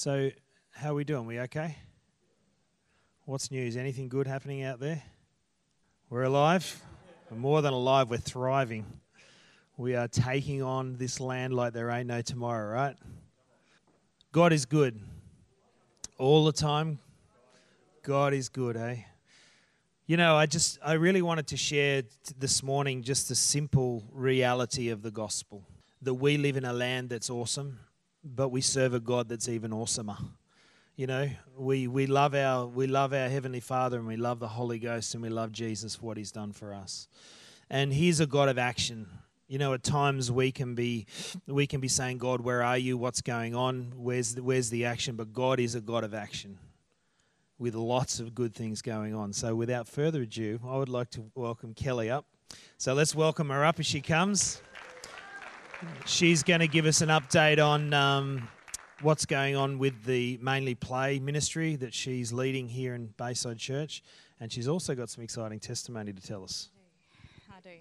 So, how are we doing? We okay? What's news? Anything good happening out there? We're alive. We're more than alive. We're thriving. We are taking on this land like there ain't no tomorrow, right? God is good all the time. God is good, eh? You know, I just, I really wanted to share this morning just the simple reality of the gospel that we live in a land that's awesome, but we serve a God that's even awesomer. You know, we, we love our we love our heavenly Father and we love the Holy Ghost and we love Jesus for what He's done for us. And He's a God of action. You know, at times we can be we can be saying, God, where are you? What's going on? Where's the, where's the action? But God is a God of action with lots of good things going on. So without further ado, I would like to welcome Kelly up. So let's welcome her up as she comes. She's going to give us an update on um, what's going on with the mainly play ministry that she's leading here in Bayside Church. And she's also got some exciting testimony to tell us. I do.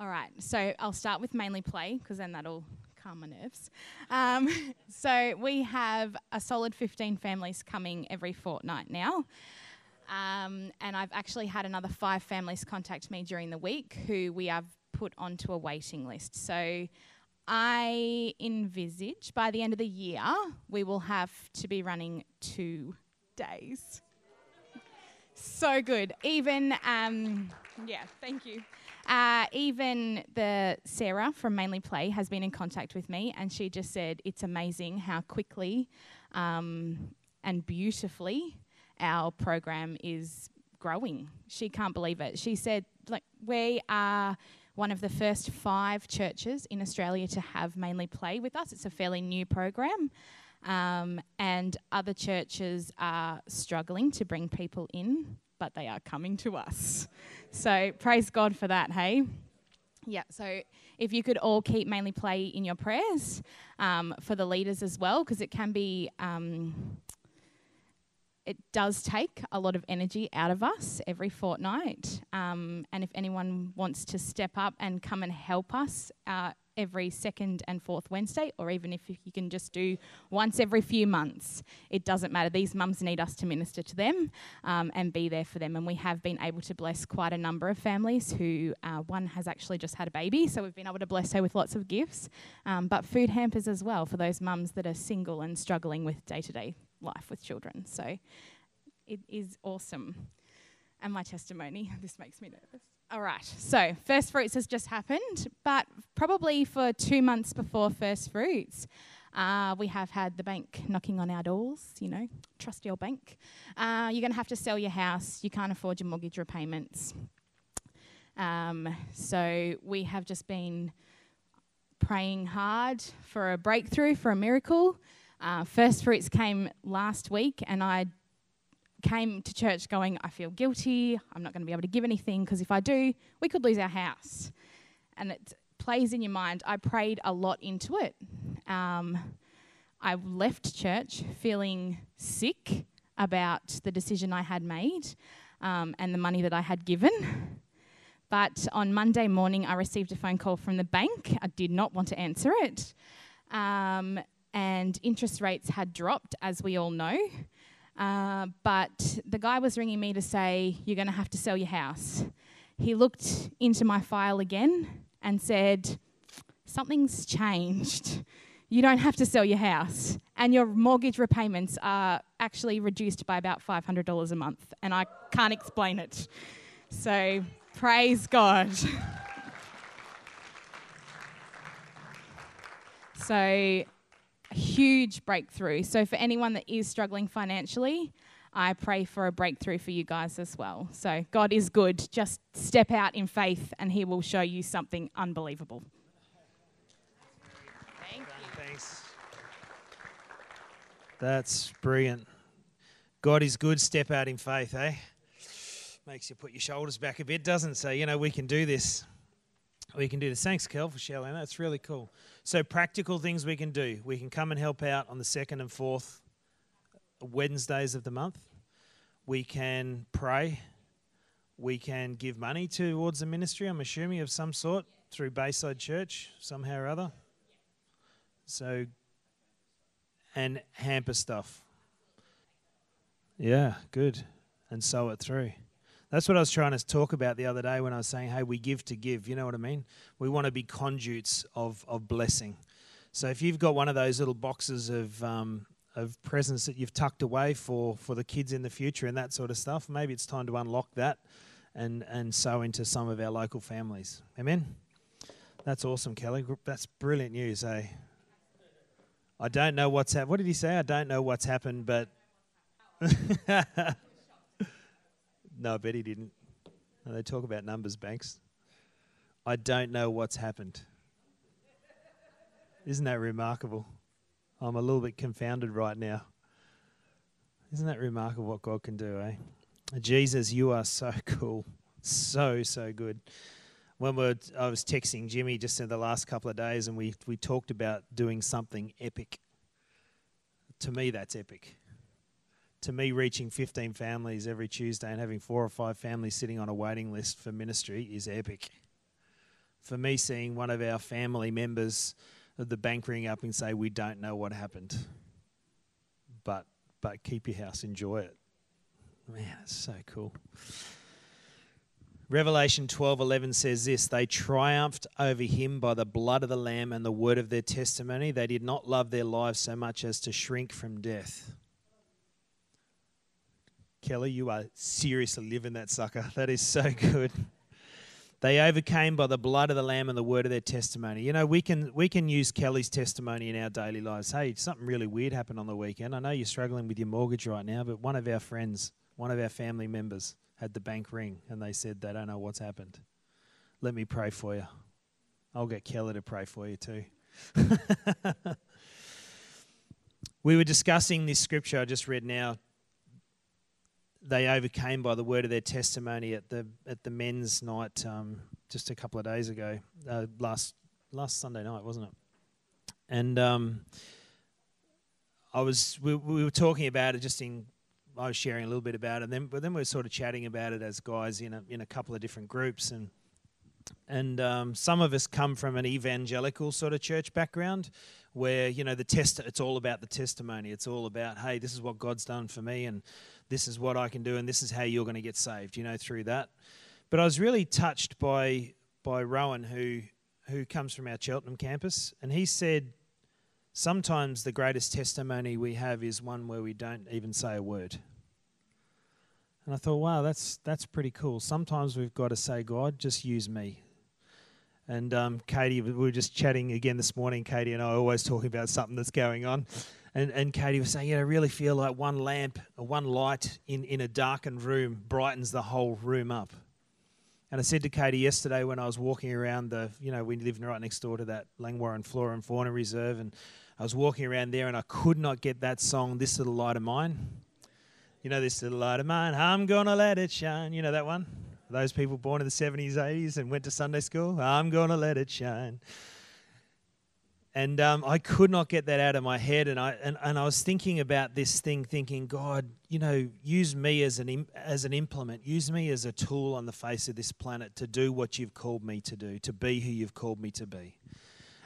All right, so I'll start with mainly play because then that'll calm my nerves. Um, so we have a solid 15 families coming every fortnight now. Um, and I've actually had another five families contact me during the week who we have put onto a waiting list. So I envisage by the end of the year we will have to be running two days. So good. Even, um, yeah, thank you. Uh, even the Sarah from Mainly Play has been in contact with me, and she just said it's amazing how quickly um, and beautifully our program is growing. She can't believe it. She said, like, we are one of the first five churches in Australia to have Mainly Play with us. It's a fairly new program. Um, and other churches are struggling to bring people in, but they are coming to us. So praise God for that, hey? Yeah, so if you could all keep mainly play in your prayers um, for the leaders as well, because it can be, um, it does take a lot of energy out of us every fortnight. Um, and if anyone wants to step up and come and help us uh, every second and fourth Wednesday, or even if you can just do once every few months. It doesn't matter. These mums need us to minister to them um, and be there for them. And we have been able to bless quite a number of families who, uh, one has actually just had a baby, so we've been able to bless her with lots of gifts, um, but food hampers as well for those mums that are single and struggling with day to day life with children. So it is awesome. And my testimony, this makes me nervous. All right, so First Fruits has just happened, but probably for two months before First Fruits, uh, we have had the bank knocking on our doors, you know, trust your bank. Uh, you're going to have to sell your house, you can't afford your mortgage repayments. Um, so we have just been praying hard for a breakthrough, for a miracle. Uh, First Fruits came last week, and I came to church going, I feel guilty. I'm not going to be able to give anything because if I do, we could lose our house. And it plays in your mind. I prayed a lot into it. Um, I left church feeling sick about the decision I had made um, and the money that I had given. But on Monday morning, I received a phone call from the bank. I did not want to answer it. Um, and interest rates had dropped, as we all know. Uh, but the guy was ringing me to say, You're going to have to sell your house. He looked into my file again and said, Something's changed. You don't have to sell your house. And your mortgage repayments are actually reduced by about $500 a month. And I can't explain it. So praise God. so huge breakthrough. So, for anyone that is struggling financially, I pray for a breakthrough for you guys as well. So, God is good. Just step out in faith, and He will show you something unbelievable. Thank you. Thanks. That's brilliant. God is good. Step out in faith, eh? Makes you put your shoulders back a bit, doesn't it? So, you know, we can do this. We can do this. Thanks, Kel, for sharing that. That's really cool. So, practical things we can do. We can come and help out on the second and fourth Wednesdays of the month. We can pray. We can give money towards the ministry, I'm assuming, of some sort through Bayside Church, somehow or other. So, and hamper stuff. Yeah, good. And sow it through. That's what I was trying to talk about the other day when I was saying, hey, we give to give. You know what I mean? We want to be conduits of, of blessing. So if you've got one of those little boxes of, um, of presents that you've tucked away for, for the kids in the future and that sort of stuff, maybe it's time to unlock that and, and sow into some of our local families. Amen? That's awesome, Kelly. That's brilliant news, eh? I don't know what's happened. What did he say? I don't know what's happened, but. no, I bet he didn't. No, they talk about numbers, Banks. I don't know what's happened. Isn't that remarkable? I'm a little bit confounded right now. Isn't that remarkable what God can do, eh? Jesus, you are so cool. So, so good. When we I was texting Jimmy just in the last couple of days, and we, we talked about doing something epic. To me, that's epic. To me, reaching 15 families every Tuesday and having four or five families sitting on a waiting list for ministry is epic. For me, seeing one of our family members of the bank ring up and say, "We don't know what happened, but but keep your house, enjoy it." Man, it's so cool. Revelation 12:11 says this, they triumphed over him by the blood of the lamb and the word of their testimony. They did not love their lives so much as to shrink from death. Kelly, you are seriously living that sucker. That is so good. They overcame by the blood of the lamb and the word of their testimony. You know, we can we can use Kelly's testimony in our daily lives. Hey, something really weird happened on the weekend. I know you're struggling with your mortgage right now, but one of our friends one of our family members had the bank ring and they said they don't know what's happened. Let me pray for you. I'll get Kelly to pray for you too. we were discussing this scripture I just read now. They overcame by the word of their testimony at the at the men's night um, just a couple of days ago, uh, last last Sunday night, wasn't it? And um, I was we, we were talking about it just in I was sharing a little bit about it, and then but then we were sort of chatting about it as guys in a in a couple of different groups, and and um, some of us come from an evangelical sort of church background, where you know the test it's all about the testimony. It's all about hey, this is what God's done for me, and this is what I can do, and this is how you're going to get saved. You know through that. But I was really touched by by Rowan who who comes from our Cheltenham campus, and he said Sometimes the greatest testimony we have is one where we don't even say a word. And I thought, wow, that's that's pretty cool. Sometimes we've got to say, God, just use me. And um, Katie, we were just chatting again this morning. Katie and I are always talking about something that's going on. And, and Katie was saying, yeah, I really feel like one lamp, one light in, in a darkened room brightens the whole room up. And I said to Katie yesterday when I was walking around the, you know, we live right next door to that Langwarrin Flora and Fauna Reserve, and I was walking around there and I could not get that song, This Little Light of Mine. You know, This Little Light of Mine, I'm gonna let it shine. You know that one? Those people born in the 70s, 80s and went to Sunday school, I'm gonna let it shine. And um, I could not get that out of my head. And I, and, and I was thinking about this thing, thinking, God, you know, use me as an, as an implement, use me as a tool on the face of this planet to do what you've called me to do, to be who you've called me to be.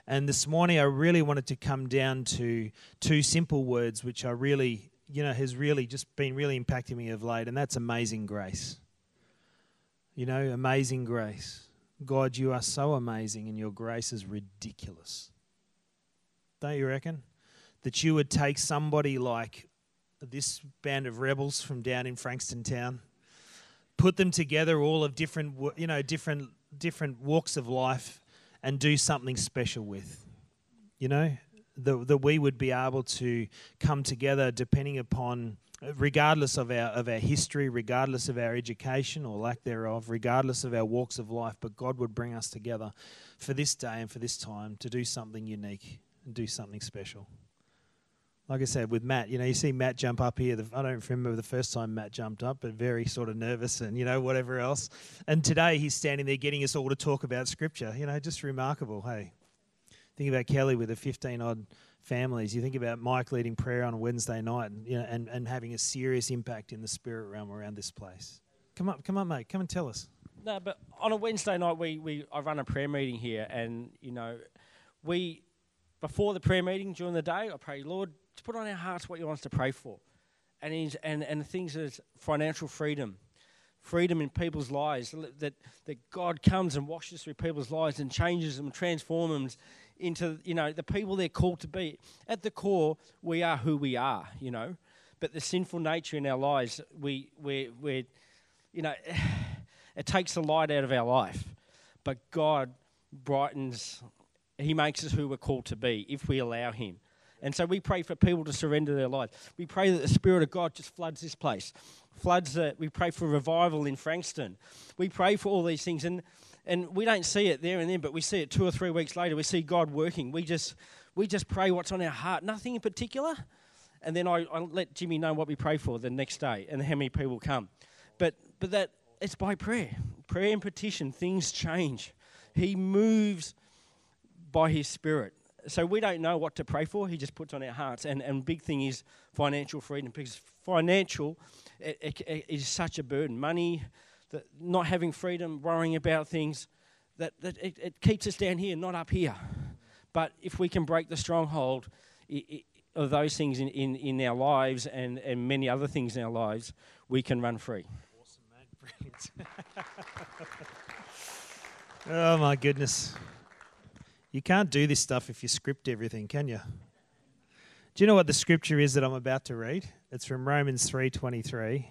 And this morning, I really wanted to come down to two simple words, which I really, you know, has really just been really impacting me of late, and that's amazing grace. You know, amazing grace. God, you are so amazing, and your grace is ridiculous. Don't you reckon? That you would take somebody like this band of rebels from down in Frankston Town, put them together, all of different, you know, different different walks of life, and do something special with. You know, that, that we would be able to come together depending upon regardless of our of our history, regardless of our education or lack thereof, regardless of our walks of life, but God would bring us together for this day and for this time to do something unique and do something special. Like I said, with Matt, you know, you see Matt jump up here. I don't remember the first time Matt jumped up, but very sort of nervous and, you know, whatever else. And today he's standing there getting us all to talk about Scripture. You know, just remarkable. Hey, think about Kelly with a 15 odd families. You think about Mike leading prayer on a Wednesday night and, you know, and, and having a serious impact in the spirit realm around this place. Come up, come up, mate. Come and tell us. No, but on a Wednesday night, we, we I run a prayer meeting here, and, you know, we, before the prayer meeting during the day, I pray, Lord, to put on our hearts what He wants to pray for, and he's, and and the things as financial freedom, freedom in people's lives. That that God comes and washes through people's lives and changes them, transforms them into you know the people they're called to be. At the core, we are who we are, you know, but the sinful nature in our lives, we we we, you know, it takes the light out of our life, but God brightens. He makes us who we're called to be if we allow Him. And so we pray for people to surrender their lives. We pray that the Spirit of God just floods this place, floods that. We pray for revival in Frankston. We pray for all these things. And and we don't see it there and then, but we see it two or three weeks later. We see God working. We just we just pray what's on our heart, nothing in particular, and then I, I let Jimmy know what we pray for the next day and how many people come. But but that it's by prayer, prayer and petition. Things change. He moves by His Spirit. So we don't know what to pray for. He just puts on our hearts. And and big thing is financial freedom because financial it, it, it is such a burden. Money that not having freedom, worrying about things, that, that it, it keeps us down here, not up here. But if we can break the stronghold of those things in, in, in our lives and, and many other things in our lives, we can run free. Awesome, mate. oh, my goodness. You can't do this stuff if you script everything, can you? Do you know what the scripture is that I'm about to read? It's from Romans 3:23.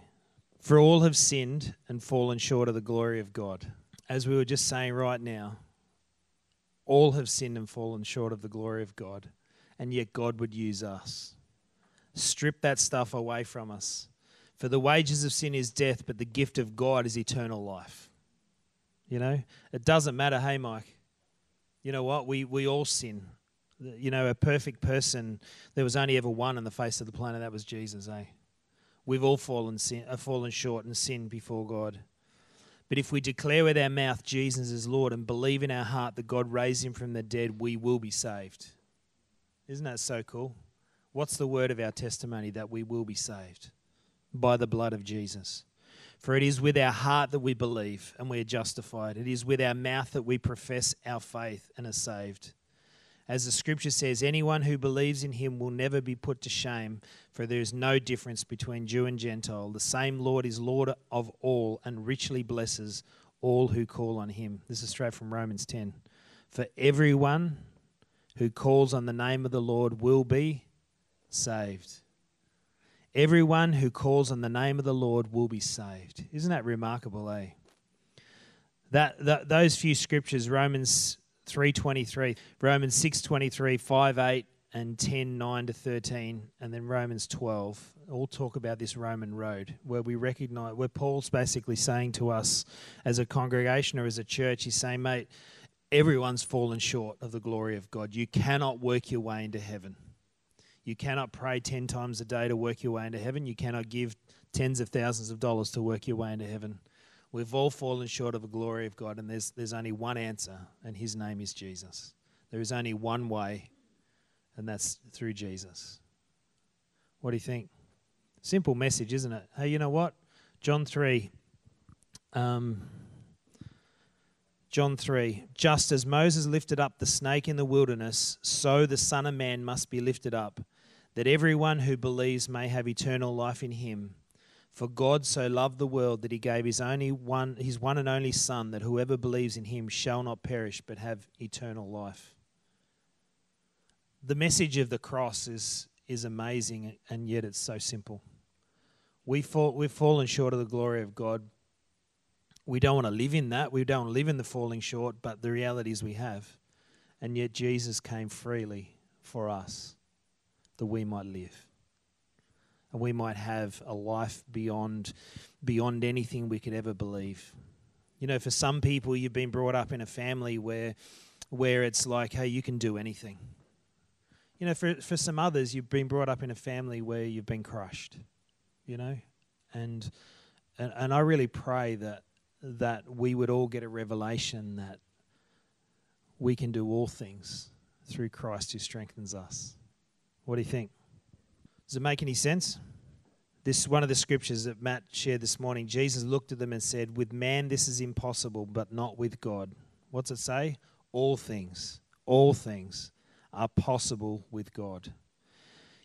For all have sinned and fallen short of the glory of God. As we were just saying right now, all have sinned and fallen short of the glory of God, and yet God would use us. Strip that stuff away from us. For the wages of sin is death, but the gift of God is eternal life. You know, it doesn't matter. Hey, Mike, you know what? We, we all sin. You know, a perfect person, there was only ever one on the face of the planet, that was Jesus, eh? We've all fallen, sin, uh, fallen short and sinned before God. But if we declare with our mouth Jesus is Lord and believe in our heart that God raised him from the dead, we will be saved. Isn't that so cool? What's the word of our testimony? That we will be saved by the blood of Jesus. For it is with our heart that we believe and we are justified. It is with our mouth that we profess our faith and are saved. As the scripture says, anyone who believes in him will never be put to shame, for there is no difference between Jew and Gentile. The same Lord is Lord of all and richly blesses all who call on him. This is straight from Romans 10. For everyone who calls on the name of the Lord will be saved. Everyone who calls on the name of the Lord will be saved. Isn't that remarkable, eh? That, that those few scriptures, Romans 3.23, Romans 6.23, 5, 8, and 10, 9 to 13, and then Romans 12, all talk about this Roman road where we recognize, where Paul's basically saying to us as a congregation or as a church, he's saying, mate, everyone's fallen short of the glory of God. You cannot work your way into heaven. You cannot pray 10 times a day to work your way into heaven. You cannot give tens of thousands of dollars to work your way into heaven. We've all fallen short of the glory of God, and there's, there's only one answer, and his name is Jesus. There is only one way, and that's through Jesus. What do you think? Simple message, isn't it? Hey, you know what? John 3. Um, John 3 Just as Moses lifted up the snake in the wilderness, so the Son of Man must be lifted up, that everyone who believes may have eternal life in him. For God so loved the world that he gave his only one his one and only son that whoever believes in him shall not perish but have eternal life. The message of the cross is is amazing and yet it's so simple. We fall, we've fallen short of the glory of God. We don't want to live in that. We don't live in the falling short, but the reality is we have. And yet Jesus came freely for us that we might live and we might have a life beyond beyond anything we could ever believe. You know, for some people you've been brought up in a family where where it's like, hey, you can do anything. You know, for for some others you've been brought up in a family where you've been crushed, you know? And and, and I really pray that that we would all get a revelation that we can do all things through Christ who strengthens us. What do you think? Does it make any sense? This is one of the scriptures that Matt shared this morning. Jesus looked at them and said, With man this is impossible, but not with God. What's it say? All things, all things are possible with God.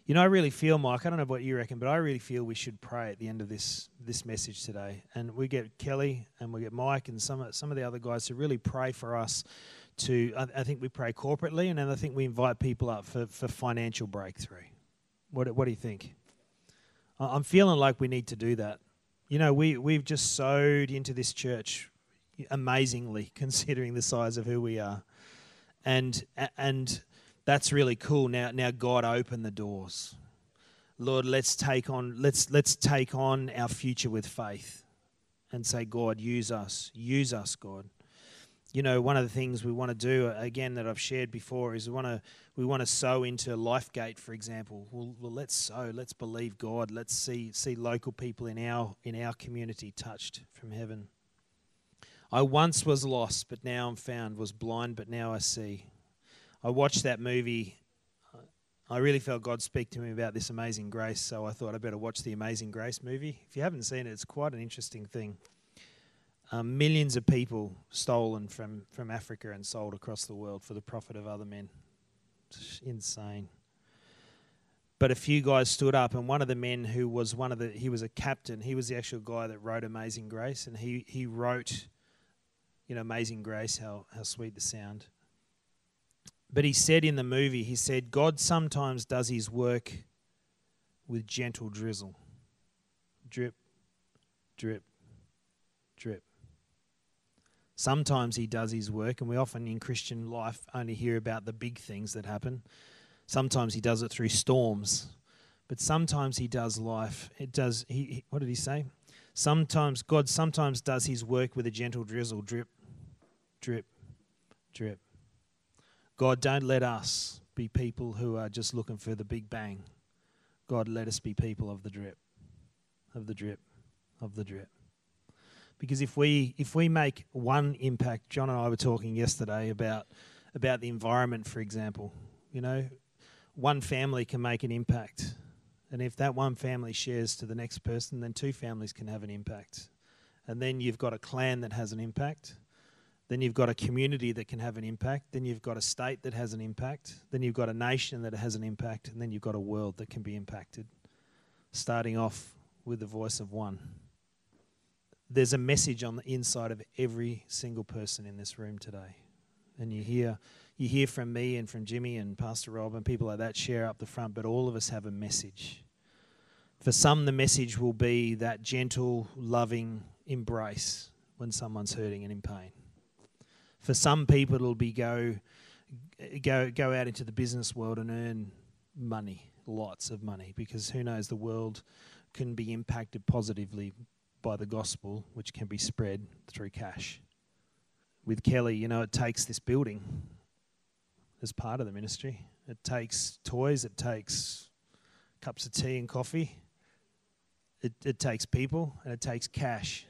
You know, I really feel, Mike. I don't know what you reckon, but I really feel we should pray at the end of this this message today, and we get Kelly and we get Mike and some some of the other guys to really pray for us. To I, I think we pray corporately, and then I think we invite people up for, for financial breakthrough. What what do you think? I'm feeling like we need to do that. You know, we we've just sowed into this church amazingly, considering the size of who we are, and and that's really cool. Now, now God open the doors. Lord, let's take on let's let's take on our future with faith and say, God, use us. Use us, God. You know, one of the things we want to do uh, again that I've shared before is we want to we want to sow into LifeGate, for example. Well, well, let's sow. Let's believe God. Let's see see local people in our in our community touched from heaven. I once was lost, but now I'm found. Was blind, but now I see. I watched that movie. I really felt God speak to me about this Amazing Grace, so I thought I better watch the Amazing Grace movie. If you haven't seen it, it's quite an interesting thing. Um, millions of people stolen from, from Africa and sold across the world for the profit of other men. It's insane. But a few guys stood up, and one of the men who was one of the he was a captain. He was the actual guy that wrote Amazing Grace, and he he wrote, you know, Amazing Grace, how how sweet the sound. But he said in the movie, he said, God sometimes does his work with gentle drizzle. Drip, drip, drip. Sometimes he does his work, and we often in Christian life only hear about the big things that happen. Sometimes he does it through storms, but sometimes he does life. It does. He, he what did he say? Sometimes God sometimes does his work with a gentle drizzle, drip, drip, drip. God, don't let us be people who are just looking for the big bang. God, let us be people of the drip, of the drip, of the drip. Because if we if we make one impact, John and I were talking yesterday about about the environment, for example. You know, one family can make an impact, and if that one family shares to the next person, then two families can have an impact, and then you've got a clan that has an impact, then you've got a community that can have an impact. Then you've got a state that has an impact. Then you've got a nation that has an impact. And then you've got a world that can be impacted. Starting off with the voice of one. There's a message on the inside of every single person in this room today. And you hear you hear from me and from Jimmy and Pastor Rob and people like that share up the front, but all of us have a message. For some, the message will be that gentle, loving embrace when someone's hurting and in pain. For some people, it'll be go go go out into the business world and earn money, lots of money, because who knows the world can be impacted positively by the gospel, which can be spread through cash. With Kelly, you know, it takes this building as part of the ministry. It takes toys, it takes cups of tea and coffee, it, it takes people, and it takes cash.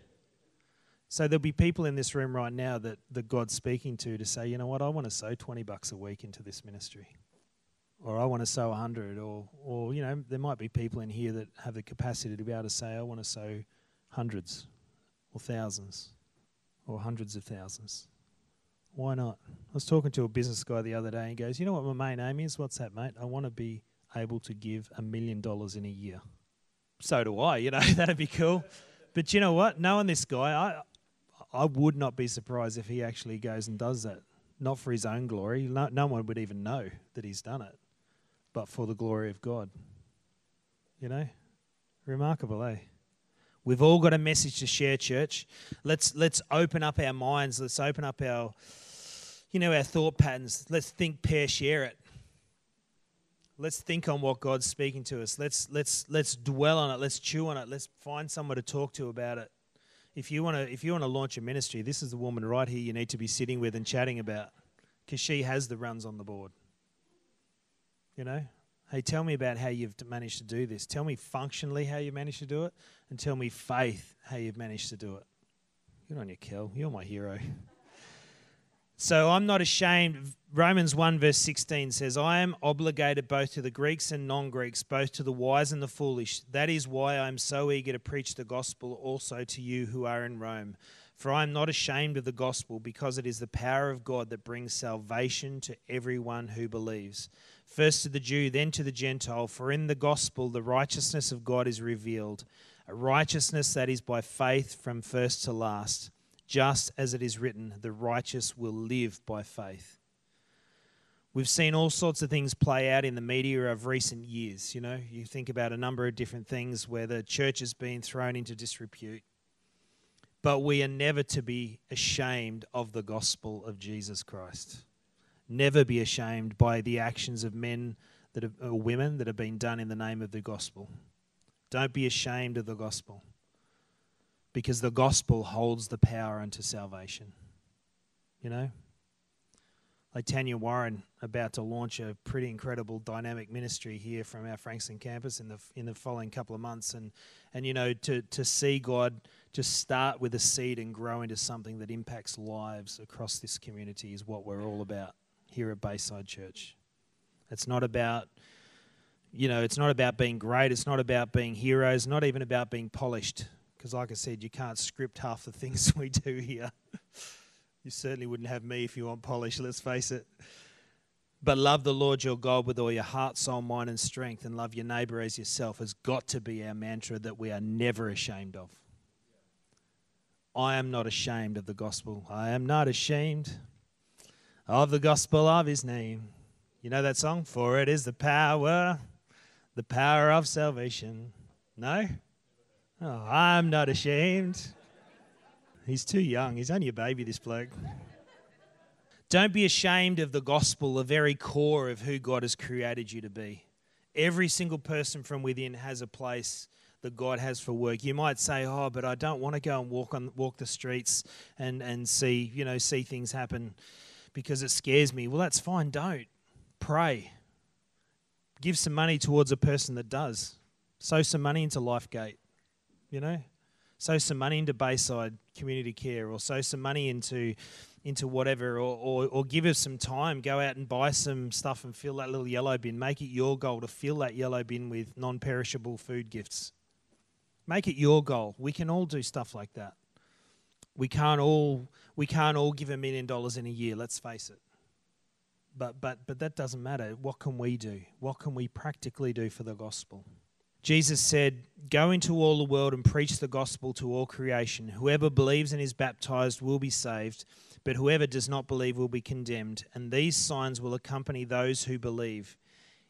So there'll be people in this room right now that, that God's speaking to to say, you know what, I want to sow 20 bucks a week into this ministry. Or I want to sow 100. Or, or, you know, there might be people in here that have the capacity to be able to say, I want to sow hundreds or thousands or hundreds of thousands. Why not? I was talking to a business guy the other day and he goes, You know what my main aim is? What's that, mate? I want to be able to give a million dollars in a year. So do I, you know, that'd be cool. But you know what? Knowing this guy, I, I would not be surprised if he actually goes and does that. Not for his own glory. No, no one would even know that he's done it, but for the glory of God. You know? Remarkable, eh? We've all got a message to share, church. Let's let's open up our minds. Let's open up our, you know, our thought patterns. Let's think, pair, share it. Let's think on what God's speaking to us. Let's let's let's dwell on it. Let's chew on it. Let's find someone to talk to about it if you want to if you want to launch a ministry, this is the woman right here you need to be sitting with and chatting about because she has the runs on the board. You know, hey, tell me about how you've managed to do this. Tell me functionally how you managed to do it, and tell me faith how you've managed to do it. Good on you, Kel. You're my hero. So I'm not ashamed. Romans 1, verse 16 says, I am obligated both to the Greeks and non Greeks, both to the wise and the foolish. That is why I am so eager to preach the gospel also to you who are in Rome. For I am not ashamed of the gospel, because it is the power of God that brings salvation to everyone who believes first to the Jew, then to the Gentile. For in the gospel the righteousness of God is revealed, a righteousness that is by faith from first to last, just as it is written, the righteous will live by faith. We've seen all sorts of things play out in the media of recent years. You know, you think about a number of different things where the church has been thrown into disrepute. But we are never to be ashamed of the gospel of Jesus Christ. Never be ashamed by the actions of men that have, or women that have been done in the name of the gospel. Don't be ashamed of the gospel because the gospel holds the power unto salvation. You know? like Tanya Warren about to launch a pretty incredible dynamic ministry here from our Frankston campus in the in the following couple of months and and you know to to see God just start with a seed and grow into something that impacts lives across this community is what we're all about here at Bayside Church. It's not about you know, it's not about being great, it's not about being heroes, not even about being polished because like I said, you can't script half the things we do here. You certainly wouldn't have me if you want polish, let's face it. But love the Lord your God with all your heart, soul, mind, and strength, and love your neighbor as yourself has got to be our mantra that we are never ashamed of. I am not ashamed of the gospel. I am not ashamed of the gospel of his name. You know that song? For it is the power, the power of salvation. No? Oh, I'm not ashamed. He's too young. He's only a baby, this bloke. Don't be ashamed of the gospel, the very core of who God has created you to be. Every single person from within has a place that God has for work. You might say, "Oh, but I don't want to go and walk on walk the streets and and see, you know, see things happen because it scares me." Well, that's fine. Don't. Pray. Give some money towards a person that does. Sow some money into LifeGate. You know, sow some money into Bayside Community Care or sow some money into into whatever or, or, or, give us some time go out and buy some stuff and fill that little yellow bin make it your goal to fill that yellow bin with non-perishable food gifts make it your goal we can all do stuff like that we can't all we can't all give a million dollars in a year let's face it but but but that doesn't matter what can we do what can we practically do for the gospel Jesus said, Go into all the world and preach the gospel to all creation. Whoever believes and is baptized will be saved, but whoever does not believe will be condemned. And these signs will accompany those who believe.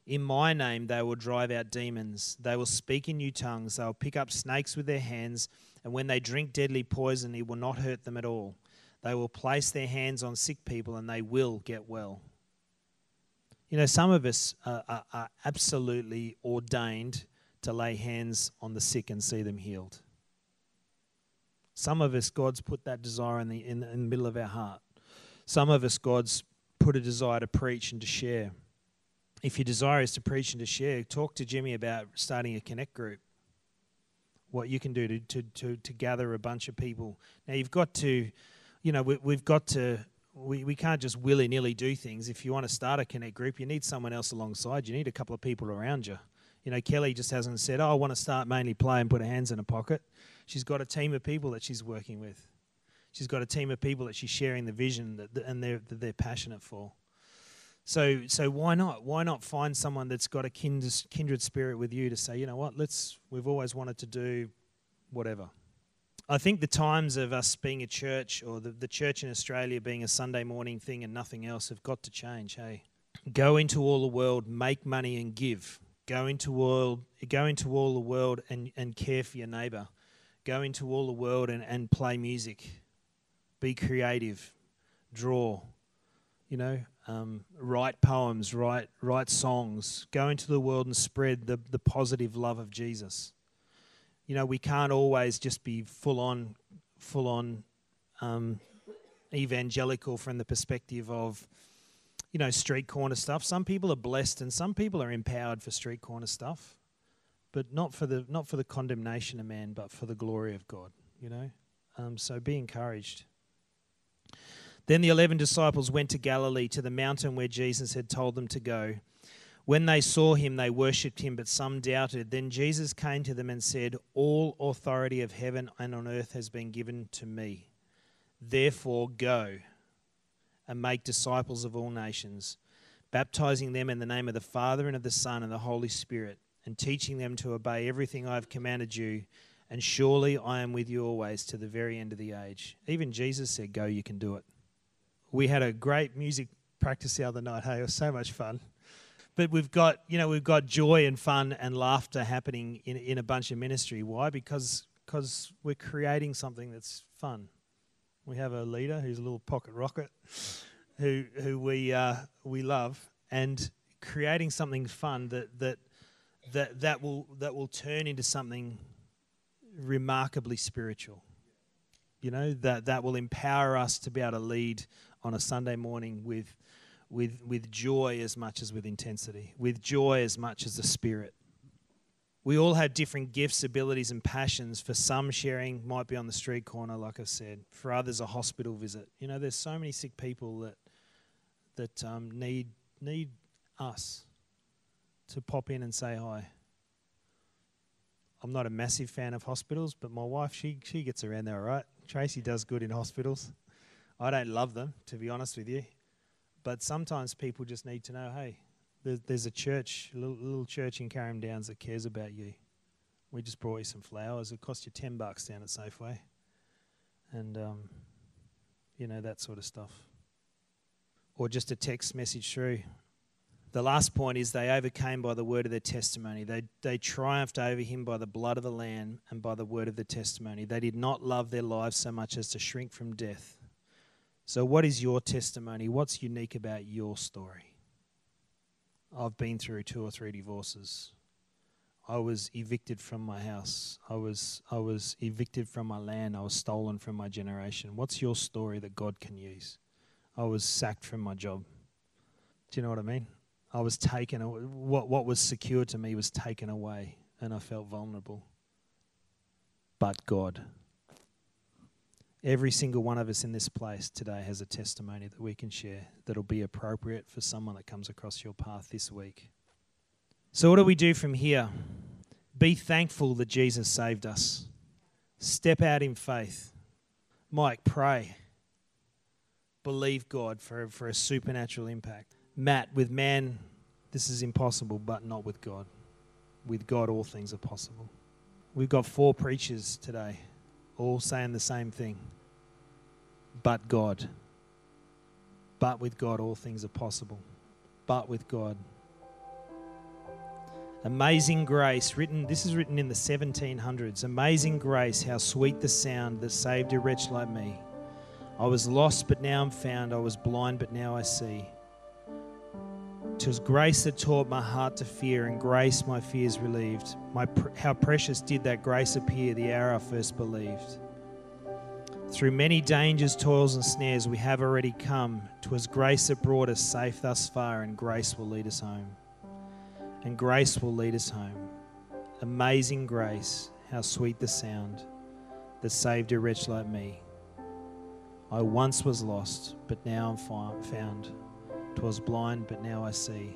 In my name they will drive out demons. They will speak in new tongues. They will pick up snakes with their hands. And when they drink deadly poison, it will not hurt them at all. They will place their hands on sick people and they will get well. You know, some of us are, are, are absolutely ordained to lay hands on the sick and see them healed. Some of us, God's put that desire in the, in, in the middle of our heart. Some of us, God's put a desire to preach and to share. If your desire is to preach and to share, talk to Jimmy about starting a connect group. What you can do to, to, to, to gather a bunch of people. Now, you've got to, you know, we, we've got to we, we can't just willy nilly do things. If you want to start a connect group, you need someone else alongside. You need a couple of people around you. You know, Kelly just hasn't said, "Oh, I want to start mainly play and put her hands in a pocket." She's got a team of people that she's working with. She's got a team of people that she's sharing the vision that, and they're that they're passionate for. So, so why not? Why not find someone that's got a kindred, spirit with you to say, you know what? Let's. We've always wanted to do whatever. I think the times of us being a church or the, the church in Australia being a Sunday morning thing and nothing else have got to change. Hey, go into all the world, make money, and give. Go into all, go into all the world and, and care for your neighbor. Go into all the world and, and play music. Be creative. Draw. You know, um, write poems, write, write songs. Go into the world and spread the, the positive love of Jesus. You know, we can't always just be full on, full on um, evangelical from the perspective of you know, street corner stuff. Some people are blessed and some people are empowered for street corner stuff, but not for the not for the condemnation of man, but for the glory of God. You know, um, so be encouraged. Then the eleven disciples went to Galilee to the mountain where Jesus had told them to go. When they saw him, they worshipped him, but some doubted. Then Jesus came to them and said, All authority of heaven and on earth has been given to me. Therefore, go and make disciples of all nations, baptizing them in the name of the Father and of the Son and the Holy Spirit, and teaching them to obey everything I have commanded you. And surely I am with you always to the very end of the age. Even Jesus said, Go, you can do it. We had a great music practice the other night. Hey, it was so much fun. But we've got, you know, we've got joy and fun and laughter happening in, in a bunch of ministry. Why? Because because we're creating something that's fun. We have a leader who's a little pocket rocket, who who we uh, we love, and creating something fun that that that that will that will turn into something remarkably spiritual. You know that that will empower us to be able to lead on a Sunday morning with with with joy as much as with intensity, with joy as much as the Spirit we all have different gifts, abilities, and passions. For some, sharing might be on the street corner, like I said. For others, a hospital visit. You know, there's so many sick people that that um, need need us to pop in and say hi. I'm not a massive fan of hospitals, but my wife she she gets around there all right. Tracy does good in hospitals. I don't love them, to be honest with you, but sometimes people just need to know, hey, there's, a church, a little, little church in Carrum Downs that cares about you. We just brought you some flowers. It cost you 10 bucks down at Safeway. And, um, you know, that sort of stuff. Or just a text message through. The last point is they overcame by the word of their testimony. They, they triumphed over him by the blood of the Lamb and by the word of the testimony. They did not love their lives so much as to shrink from death. So, what is your testimony? What's unique about your story? I've been through two or three divorces. I was evicted from my house. I was I was evicted from my land. I was stolen from my generation. What's your story that God can use? I was sacked from my job. Do you know what I mean? I was taken what what was secure to me was taken away and I felt vulnerable. But God Every single one of us in this place today has a testimony that we can share that'll be appropriate for someone that comes across your path this week. So, what do we do from here? Be thankful that Jesus saved us. Step out in faith. Mike, pray. Believe God for, for a supernatural impact. Matt, with man, this is impossible, but not with God. With God, all things are possible. We've got four preachers today all saying the same thing. But God. But with God, all things are possible. But with God. Amazing grace, written, this is written in the 1700s. Amazing grace, how sweet the sound that saved a wretch like me. I was lost, but now I'm found. I was blind, but now I see. 'Twas grace that taught my heart to fear, and grace my fears relieved. My, how precious did that grace appear the hour I first believed. Through many dangers, toils, and snares, we have already come. 'Twas grace that brought us safe thus far, and grace will lead us home. And grace will lead us home. Amazing grace, how sweet the sound that saved a wretch like me. I once was lost, but now I'm found. 'Twas blind, but now I see.